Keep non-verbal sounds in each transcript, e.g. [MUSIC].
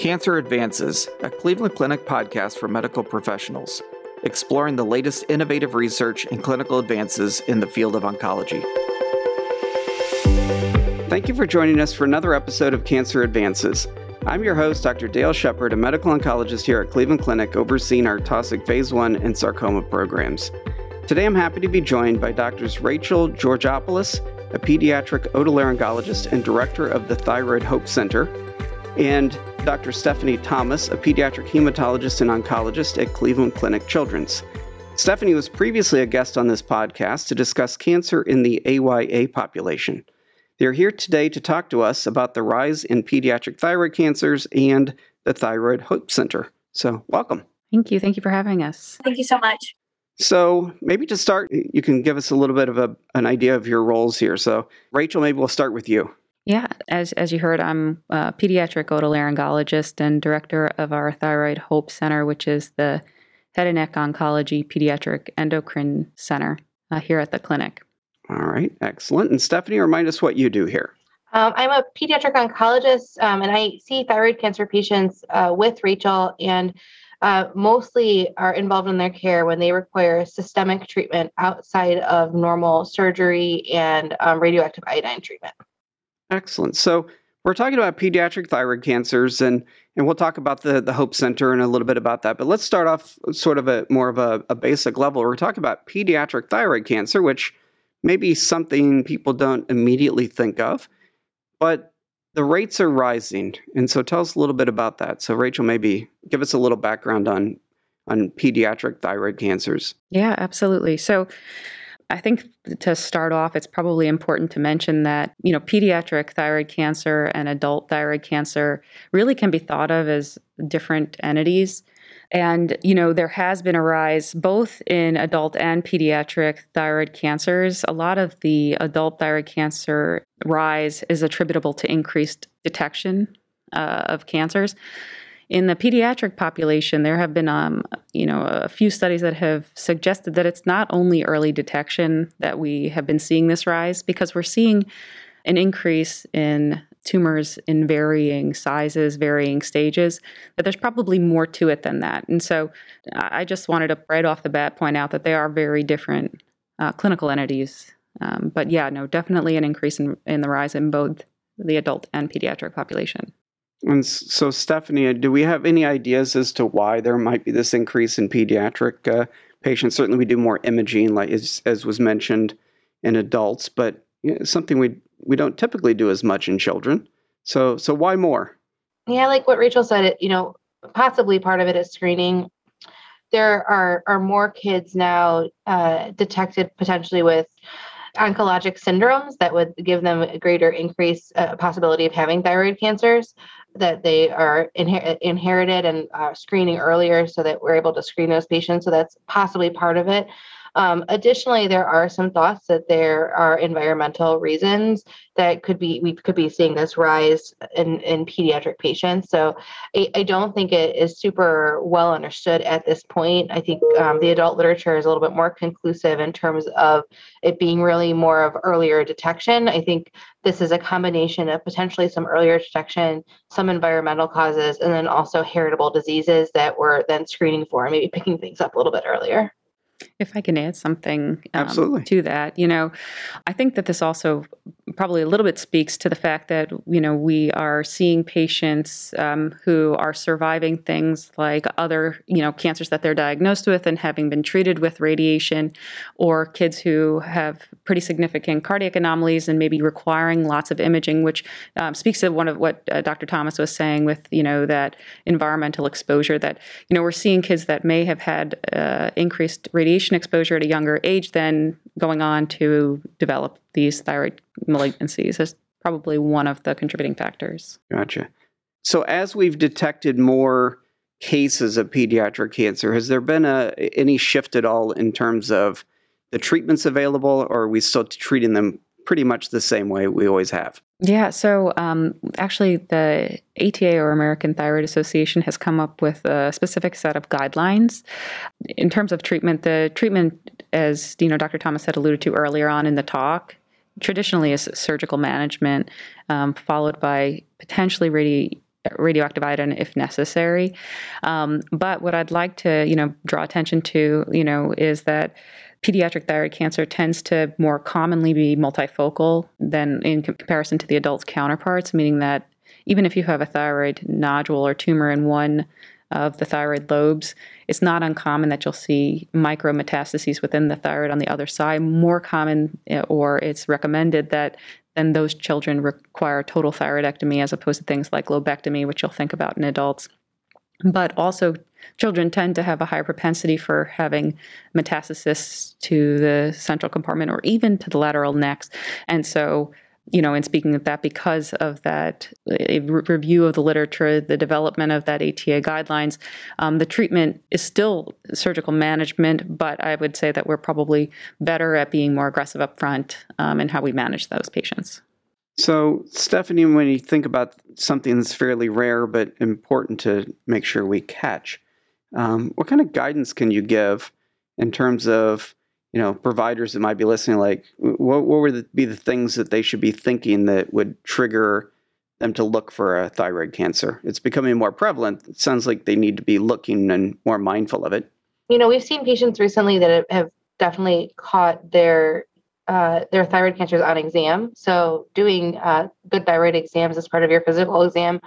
Cancer Advances, a Cleveland Clinic podcast for medical professionals, exploring the latest innovative research and clinical advances in the field of oncology. Thank you for joining us for another episode of Cancer Advances. I'm your host, Dr. Dale Shepard, a medical oncologist here at Cleveland Clinic, overseeing our Taussig Phase 1 and sarcoma programs. Today I'm happy to be joined by Doctors Rachel Georgopoulos, a pediatric otolaryngologist and director of the Thyroid Hope Center, and Dr. Stephanie Thomas, a pediatric hematologist and oncologist at Cleveland Clinic Children's. Stephanie was previously a guest on this podcast to discuss cancer in the AYA population. They're here today to talk to us about the rise in pediatric thyroid cancers and the Thyroid Hope Center. So, welcome. Thank you. Thank you for having us. Thank you so much. So, maybe to start, you can give us a little bit of a, an idea of your roles here. So, Rachel, maybe we'll start with you. Yeah, as as you heard, I'm a pediatric otolaryngologist and director of our Thyroid Hope Center, which is the head and neck oncology pediatric endocrine center uh, here at the clinic. All right, excellent. And Stephanie, remind us what you do here. Um, I'm a pediatric oncologist, um, and I see thyroid cancer patients uh, with Rachel, and uh, mostly are involved in their care when they require systemic treatment outside of normal surgery and um, radioactive iodine treatment. Excellent. So we're talking about pediatric thyroid cancers, and and we'll talk about the the Hope Center and a little bit about that. But let's start off sort of a more of a, a basic level. We're talking about pediatric thyroid cancer, which may be something people don't immediately think of, but the rates are rising. And so tell us a little bit about that. So Rachel, maybe give us a little background on on pediatric thyroid cancers. Yeah, absolutely. So I think to start off, it's probably important to mention that, you know, pediatric thyroid cancer and adult thyroid cancer really can be thought of as different entities. And, you know, there has been a rise both in adult and pediatric thyroid cancers. A lot of the adult thyroid cancer rise is attributable to increased detection uh, of cancers. In the pediatric population, there have been, um, you know, a few studies that have suggested that it's not only early detection that we have been seeing this rise, because we're seeing an increase in tumors in varying sizes, varying stages, that there's probably more to it than that. And so I just wanted to right off the bat point out that they are very different uh, clinical entities. Um, but yeah, no, definitely an increase in, in the rise in both the adult and pediatric population. And so, Stephanie, do we have any ideas as to why there might be this increase in pediatric uh, patients? Certainly, we do more imaging, like as, as was mentioned, in adults, but you know, something we we don't typically do as much in children. So, so why more? Yeah, like what Rachel said, you know possibly part of it is screening. There are are more kids now uh, detected potentially with oncologic syndromes that would give them a greater increase uh, possibility of having thyroid cancers that they are inher- inherited and uh, screening earlier so that we're able to screen those patients. So that's possibly part of it. Um, additionally, there are some thoughts that there are environmental reasons that could be we could be seeing this rise in, in pediatric patients. So I, I don't think it is super well understood at this point. I think um, the adult literature is a little bit more conclusive in terms of it being really more of earlier detection. I think this is a combination of potentially some earlier detection, some environmental causes, and then also heritable diseases that we're then screening for and maybe picking things up a little bit earlier. If I can add something um, Absolutely. to that, you know, I think that this also probably a little bit speaks to the fact that, you know, we are seeing patients um, who are surviving things like other, you know, cancers that they're diagnosed with and having been treated with radiation, or kids who have pretty significant cardiac anomalies and maybe requiring lots of imaging, which um, speaks to one of what uh, Dr. Thomas was saying with, you know, that environmental exposure that, you know, we're seeing kids that may have had uh, increased radiation exposure at a younger age then going on to develop these thyroid malignancies is probably one of the contributing factors. Gotcha. So, as we've detected more cases of pediatric cancer, has there been a, any shift at all in terms of the treatments available, or are we still treating them pretty much the same way we always have? Yeah, so um, actually, the ATA or American Thyroid Association has come up with a specific set of guidelines in terms of treatment. The treatment, as you know, Dr. Thomas had alluded to earlier on in the talk, traditionally is surgical management, um, followed by potentially radi- radioactive iodine if necessary. Um, but what I'd like to, you know, draw attention to, you know, is that pediatric thyroid cancer tends to more commonly be multifocal than in comparison to the adult's counterparts, meaning that even if you have a thyroid nodule or tumor in one of the thyroid lobes, it's not uncommon that you'll see micrometastases within the thyroid on the other side. More common, eh, or it's recommended that then those children require total thyroidectomy as opposed to things like lobectomy, which you'll think about in adults. But also, children tend to have a higher propensity for having metastasis to the central compartment or even to the lateral necks. And so, you know, in speaking of that, because of that review of the literature, the development of that ATA guidelines, um, the treatment is still surgical management, but I would say that we're probably better at being more aggressive upfront um, in how we manage those patients. So, Stephanie, when you think about something that's fairly rare but important to make sure we catch, um, what kind of guidance can you give in terms of you know providers that might be listening like what, what would be the things that they should be thinking that would trigger them to look for a thyroid cancer? It's becoming more prevalent. It sounds like they need to be looking and more mindful of it. You know we've seen patients recently that have definitely caught their uh, their thyroid cancers on exam. So doing uh, good thyroid exams as part of your physical exam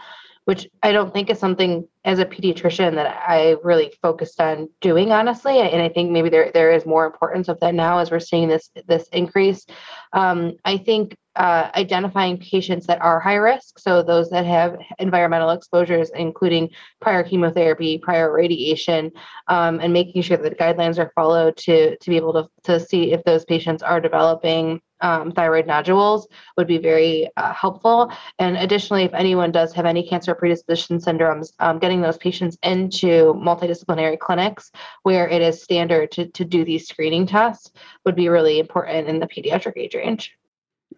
which I don't think is something as a pediatrician that I really focused on doing honestly. And I think maybe there there is more importance of that now as we're seeing this this increase. Um, I think uh, identifying patients that are high risk, so those that have environmental exposures, including prior chemotherapy, prior radiation, um, and making sure that guidelines are followed to to be able to to see if those patients are developing um, thyroid nodules would be very uh, helpful. And additionally, if anyone does have any cancer predisposition syndromes, um, getting those patients into multidisciplinary clinics where it is standard to, to do these screening tests would be really important in the pediatric age range.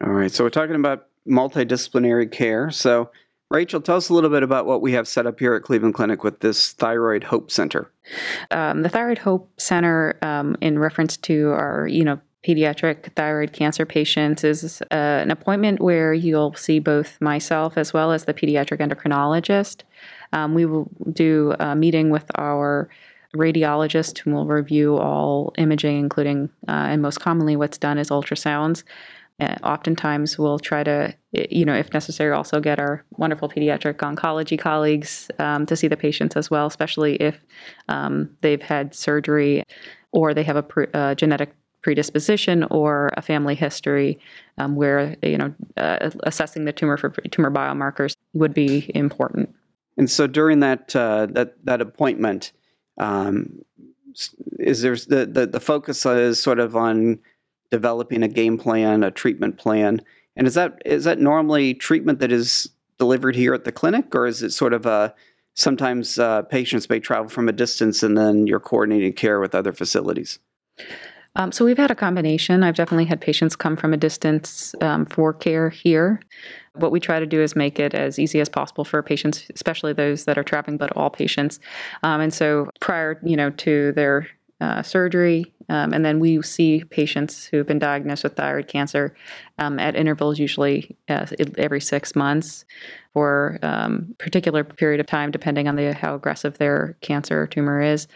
All right. So we're talking about multidisciplinary care. So, Rachel, tell us a little bit about what we have set up here at Cleveland Clinic with this Thyroid Hope Center. Um, the Thyroid Hope Center, um, in reference to our, you know, pediatric thyroid cancer patients is uh, an appointment where you'll see both myself as well as the pediatric endocrinologist. Um, we will do a meeting with our radiologist who will review all imaging, including, uh, and most commonly, what's done is ultrasounds. Uh, oftentimes, we'll try to, you know, if necessary, also get our wonderful pediatric oncology colleagues um, to see the patients as well, especially if um, they've had surgery or they have a uh, genetic predisposition or a family history um, where you know uh, assessing the tumor for tumor biomarkers would be important. And so during that uh, that that appointment, um, is there the, the the focus is sort of on developing a game plan, a treatment plan, and is that is that normally treatment that is delivered here at the clinic, or is it sort of a sometimes uh, patients may travel from a distance and then you're coordinating care with other facilities? Um, so we've had a combination. I've definitely had patients come from a distance um, for care here. What we try to do is make it as easy as possible for patients, especially those that are traveling, but all patients. Um, and so prior, you know, to their uh, surgery, um, and then we see patients who've been diagnosed with thyroid cancer um, at intervals, usually uh, every six months, for um, particular period of time, depending on the how aggressive their cancer tumor is.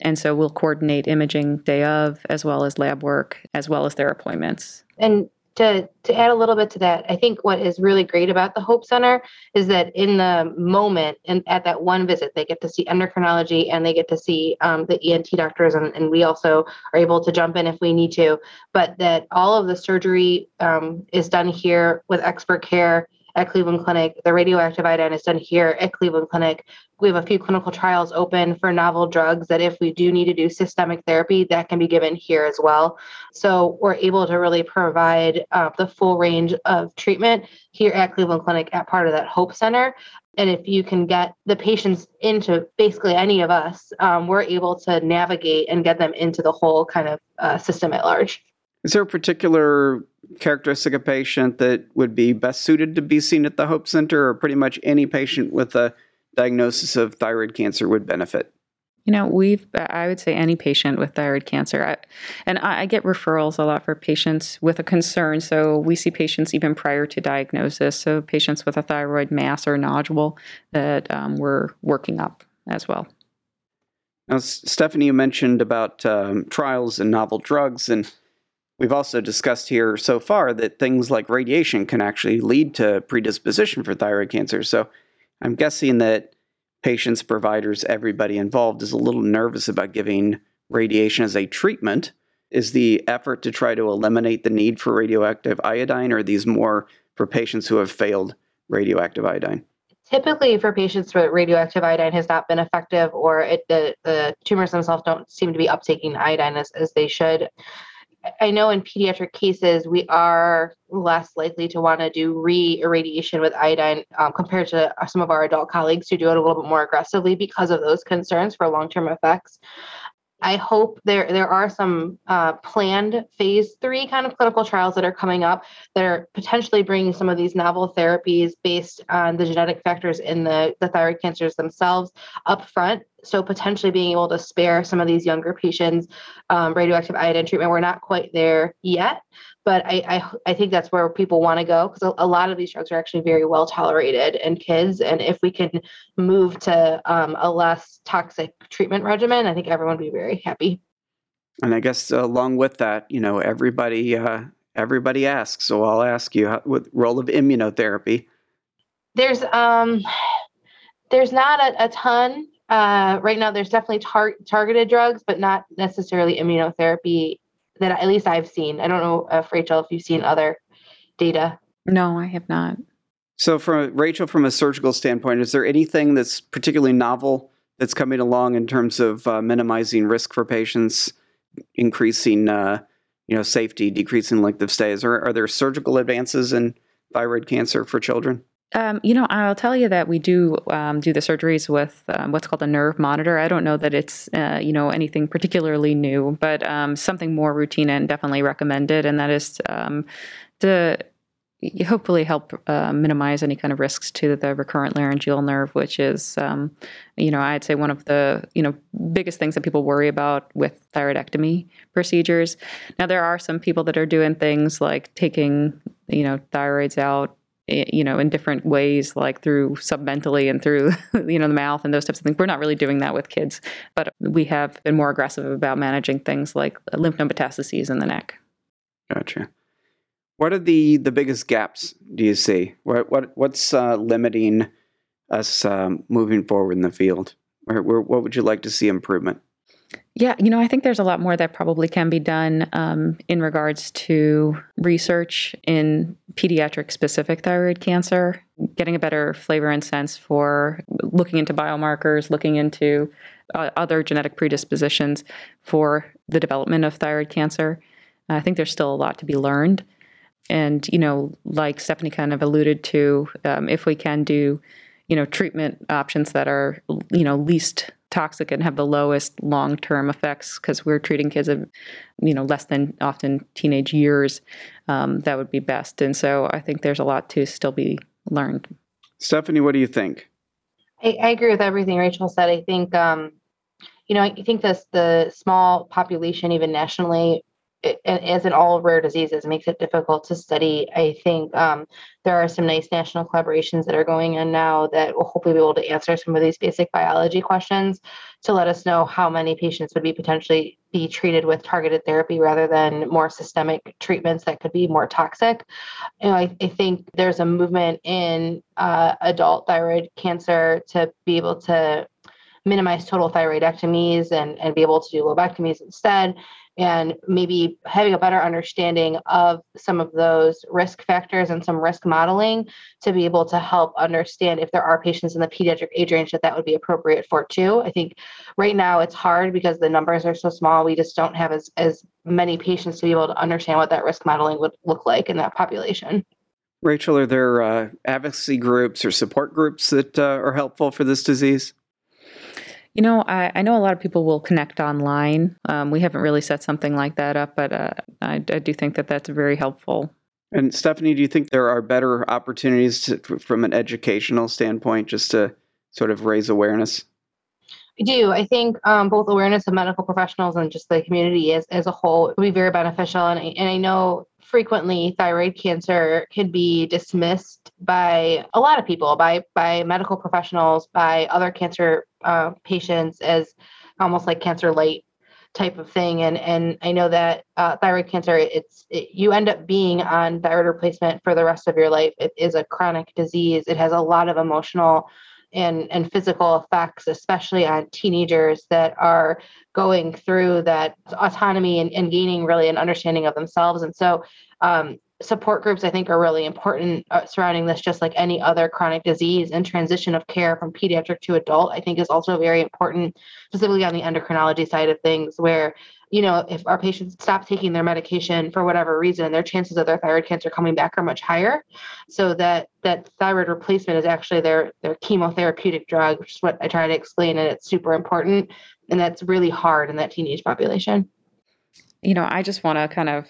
And so we'll coordinate imaging day of, as well as lab work, as well as their appointments. And to to add a little bit to that, I think what is really great about the Hope Center is that in the moment and at that one visit, they get to see endocrinology and they get to see um, the ENT doctors, and, and we also are able to jump in if we need to. But that all of the surgery um, is done here with expert care at Cleveland Clinic. The radioactive iodine is done here at Cleveland Clinic. We have a few clinical trials open for novel drugs that if we do need to do systemic therapy, that can be given here as well. So we're able to really provide uh, the full range of treatment here at Cleveland Clinic at part of that Hope Center. And if you can get the patients into basically any of us, um, we're able to navigate and get them into the whole kind of uh, system at large. Is there a particular characteristic of patient that would be best suited to be seen at the Hope Center, or pretty much any patient with a diagnosis of thyroid cancer would benefit? You know, we've, I would say any patient with thyroid cancer, I, and I, I, get referrals a lot for patients with a concern. So we see patients even prior to diagnosis. So patients with a thyroid mass or nodule that um, we're working up as well. Now, Stephanie, you mentioned about um, trials and novel drugs, and we've also discussed here so far that things like radiation can actually lead to predisposition for thyroid cancer. So I'm guessing that patients, providers, everybody involved is a little nervous about giving radiation as a treatment. Is the effort to try to eliminate the need for radioactive iodine, or are these more for patients who have failed radioactive iodine? Typically, for patients where radioactive iodine has not been effective, or it, the, the tumors themselves don't seem to be uptaking iodine as, as they should, I know in pediatric cases, we are less likely to want to do re irradiation with iodine um, compared to some of our adult colleagues who do it a little bit more aggressively because of those concerns for long term effects. I hope there there are some uh, planned phase three kind of clinical trials that are coming up that are potentially bringing some of these novel therapies based on the genetic factors in the, the thyroid cancers themselves up front. So potentially being able to spare some of these younger patients um, radioactive iodine treatment. We're not quite there yet, but I, I, I think that's where people want to go because a, a, lot of these drugs are actually very well tolerated in kids. And if we can move to um, a less toxic treatment regimen, I think everyone would be very happy. And I guess uh, along with that, you know, everybody uh, everybody asks, so I'll ask you, how, what role of immunotherapy? There's um, there's not a, a ton uh, right now. There's definitely tar- targeted drugs, but not necessarily immunotherapy that at least I've seen. I don't know if Rachel, if you've seen other data. No, I have not. So, from Rachel, from a surgical standpoint, is there anything that's particularly novel that's coming along in terms of uh, minimizing risk for patients, increasing, uh, you know, safety, decreasing length of stay? Is there are there surgical advances in thyroid cancer for children? Um, you know, I'll tell you that we do um, do the surgeries with um, what's called a nerve monitor. I don't know that it's uh, you know anything particularly new, but um, something more routine and definitely recommended, and that is um, to hopefully help uh, minimize any kind of risks to the recurrent laryngeal nerve, which is um, you know I'd say one of the you know biggest things that people worry about with thyroidectomy procedures. Now there are some people that are doing things like taking you know thyroids out you know, in different ways, like through submentally and through, [LAUGHS] you know, the mouth and those types of things. We're not really doing that with kids, but we have been more aggressive about managing things like lymph node metastases in the neck. Gotcha. What are the the biggest gaps do you see? What what what's uh, limiting us um, moving forward in the field? Or, or what would you like to see improvement? Yeah, you know, I think there's a lot more that probably can be done um, in regards to research in pediatric specific thyroid cancer, getting a better flavor and sense for looking into biomarkers, looking into uh, other genetic predispositions for the development of thyroid cancer. I think there's still a lot to be learned. And, you know, like Stephanie kind of alluded to, um, if we can do, you know, treatment options that are, you know, least toxic and have the lowest long-term effects because we're treating kids of you know less than often teenage years um, that would be best. And so i think there's a lot to still be learned. Stephanie what do you think? I, I agree with everything rachel said. I think um, you know i think this the small population even nationally as in all rare diseases, makes it difficult to study. I think um, there are some nice national collaborations that are going on now that will hopefully be able to answer some of these basic biology questions to let us know how many patients would be potentially be treated with targeted therapy rather than more systemic treatments that could be more toxic. You know, I, I think there's a movement in uh, adult thyroid cancer to be able to minimize total thyroidectomies and, and be able to do lobectomies instead and maybe having a better understanding of some of those risk factors and some risk modeling to be able to help understand if there are patients in the pediatric age range that that would be appropriate for too. I think right now it's hard because the numbers are so small. We just don't have as, as many patients to be able to understand what that risk modeling would look like in that population. Rachel, are there uh, advocacy groups or support groups that uh, are helpful for this disease? You know, I, I, know a lot of people will connect online. Um, we haven't really set something like that up, but uh, I, I, do think that that's very helpful. And Stephanie, do you think there are better opportunities to, from an educational standpoint just to sort of raise awareness? I do. I think um, both awareness of medical professionals and just the community as, as a whole would be very beneficial. And I, and I know frequently thyroid cancer can be dismissed by a lot of people, by by medical professionals, by other cancer uh, patients as almost like cancer light type of thing. And and I know that uh, thyroid cancer, it's it, you end up being on thyroid replacement for the rest of your life. It is a chronic disease. It has a lot of emotional and, and physical effects, especially on teenagers that are going through that autonomy and, and gaining really an understanding of themselves. And so, um, support groups, I think, are really important uh, surrounding this, just like any other chronic disease. And transition of care from pediatric to adult, I think, is also very important, specifically on the endocrinology side of things, where you know, if our patients stop taking their medication for whatever reason, their chances of their thyroid cancer coming back are much higher. So that that thyroid replacement is actually their their chemotherapeutic drug, which is what I try to explain, and it's super important. And that's really hard in that teenage population. You know, I just want to kind of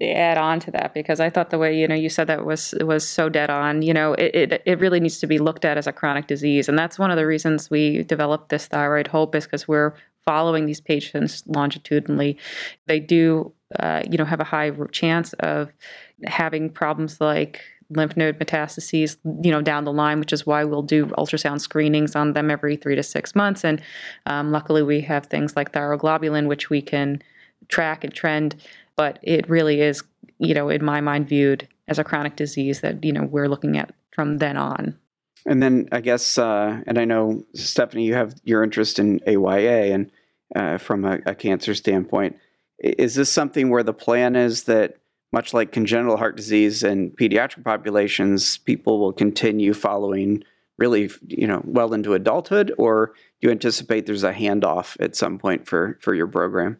add on to that because I thought the way you know you said that was was so dead on. You know, it, it it really needs to be looked at as a chronic disease, and that's one of the reasons we developed this thyroid hope is because we're following these patients longitudinally, they do, uh, you know, have a high chance of having problems like lymph node metastases, you know, down the line, which is why we'll do ultrasound screenings on them every three to six months. And um, luckily, we have things like thyroglobulin, which we can track and trend. But it really is, you know, in my mind, viewed as a chronic disease that you know we're looking at from then on. And then I guess, uh, and I know Stephanie, you have your interest in AYA, and uh, from a, a, cancer standpoint, is this something where the plan is that, much like congenital heart disease and pediatric populations, people will continue following really, you know, well into adulthood, or do you anticipate there's a handoff at some point for for your program?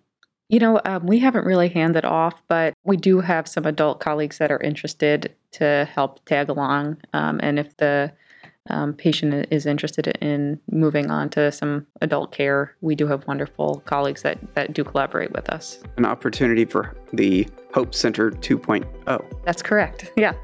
You know, um, we haven't really handed off, but we do have some adult colleagues that are interested to help tag along. Um, and if the um, patient is interested in moving on to some adult care, we do have wonderful colleagues that, that do collaborate with us. An opportunity for the Hope Center 2.0. That's correct. [LAUGHS] Yeah.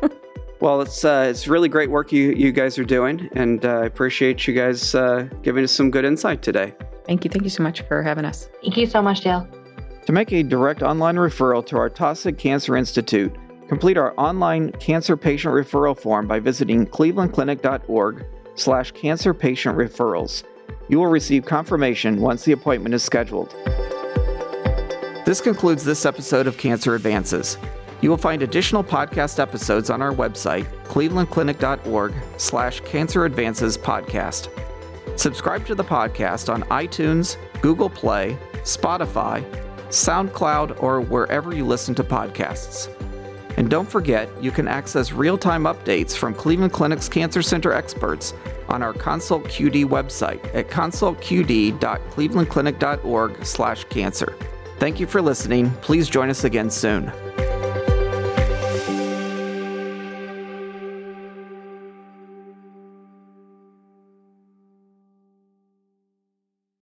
[LAUGHS] well, it's uh, it's really great work you, you guys are doing, and uh, I appreciate you guys uh, giving us some good insight today. Thank you. Thank you so much for having us. Thank you so much, Dale. To make a direct online referral to our Taussig Cancer Institute, Complete our online cancer patient referral form by visiting clevelandclinic.org slash cancer patient referrals. You will receive confirmation once the appointment is scheduled. This concludes this episode of Cancer Advances. You will find additional podcast episodes on our website, clevelandclinic.org slash cancer advances podcast. Subscribe to the podcast on iTunes, Google Play, Spotify, SoundCloud, or wherever you listen to podcasts. And don't forget, you can access real-time updates from Cleveland Clinic's Cancer Center experts on our Consult QD website at consultqd.clevelandclinic.org/cancer. Thank you for listening. Please join us again soon.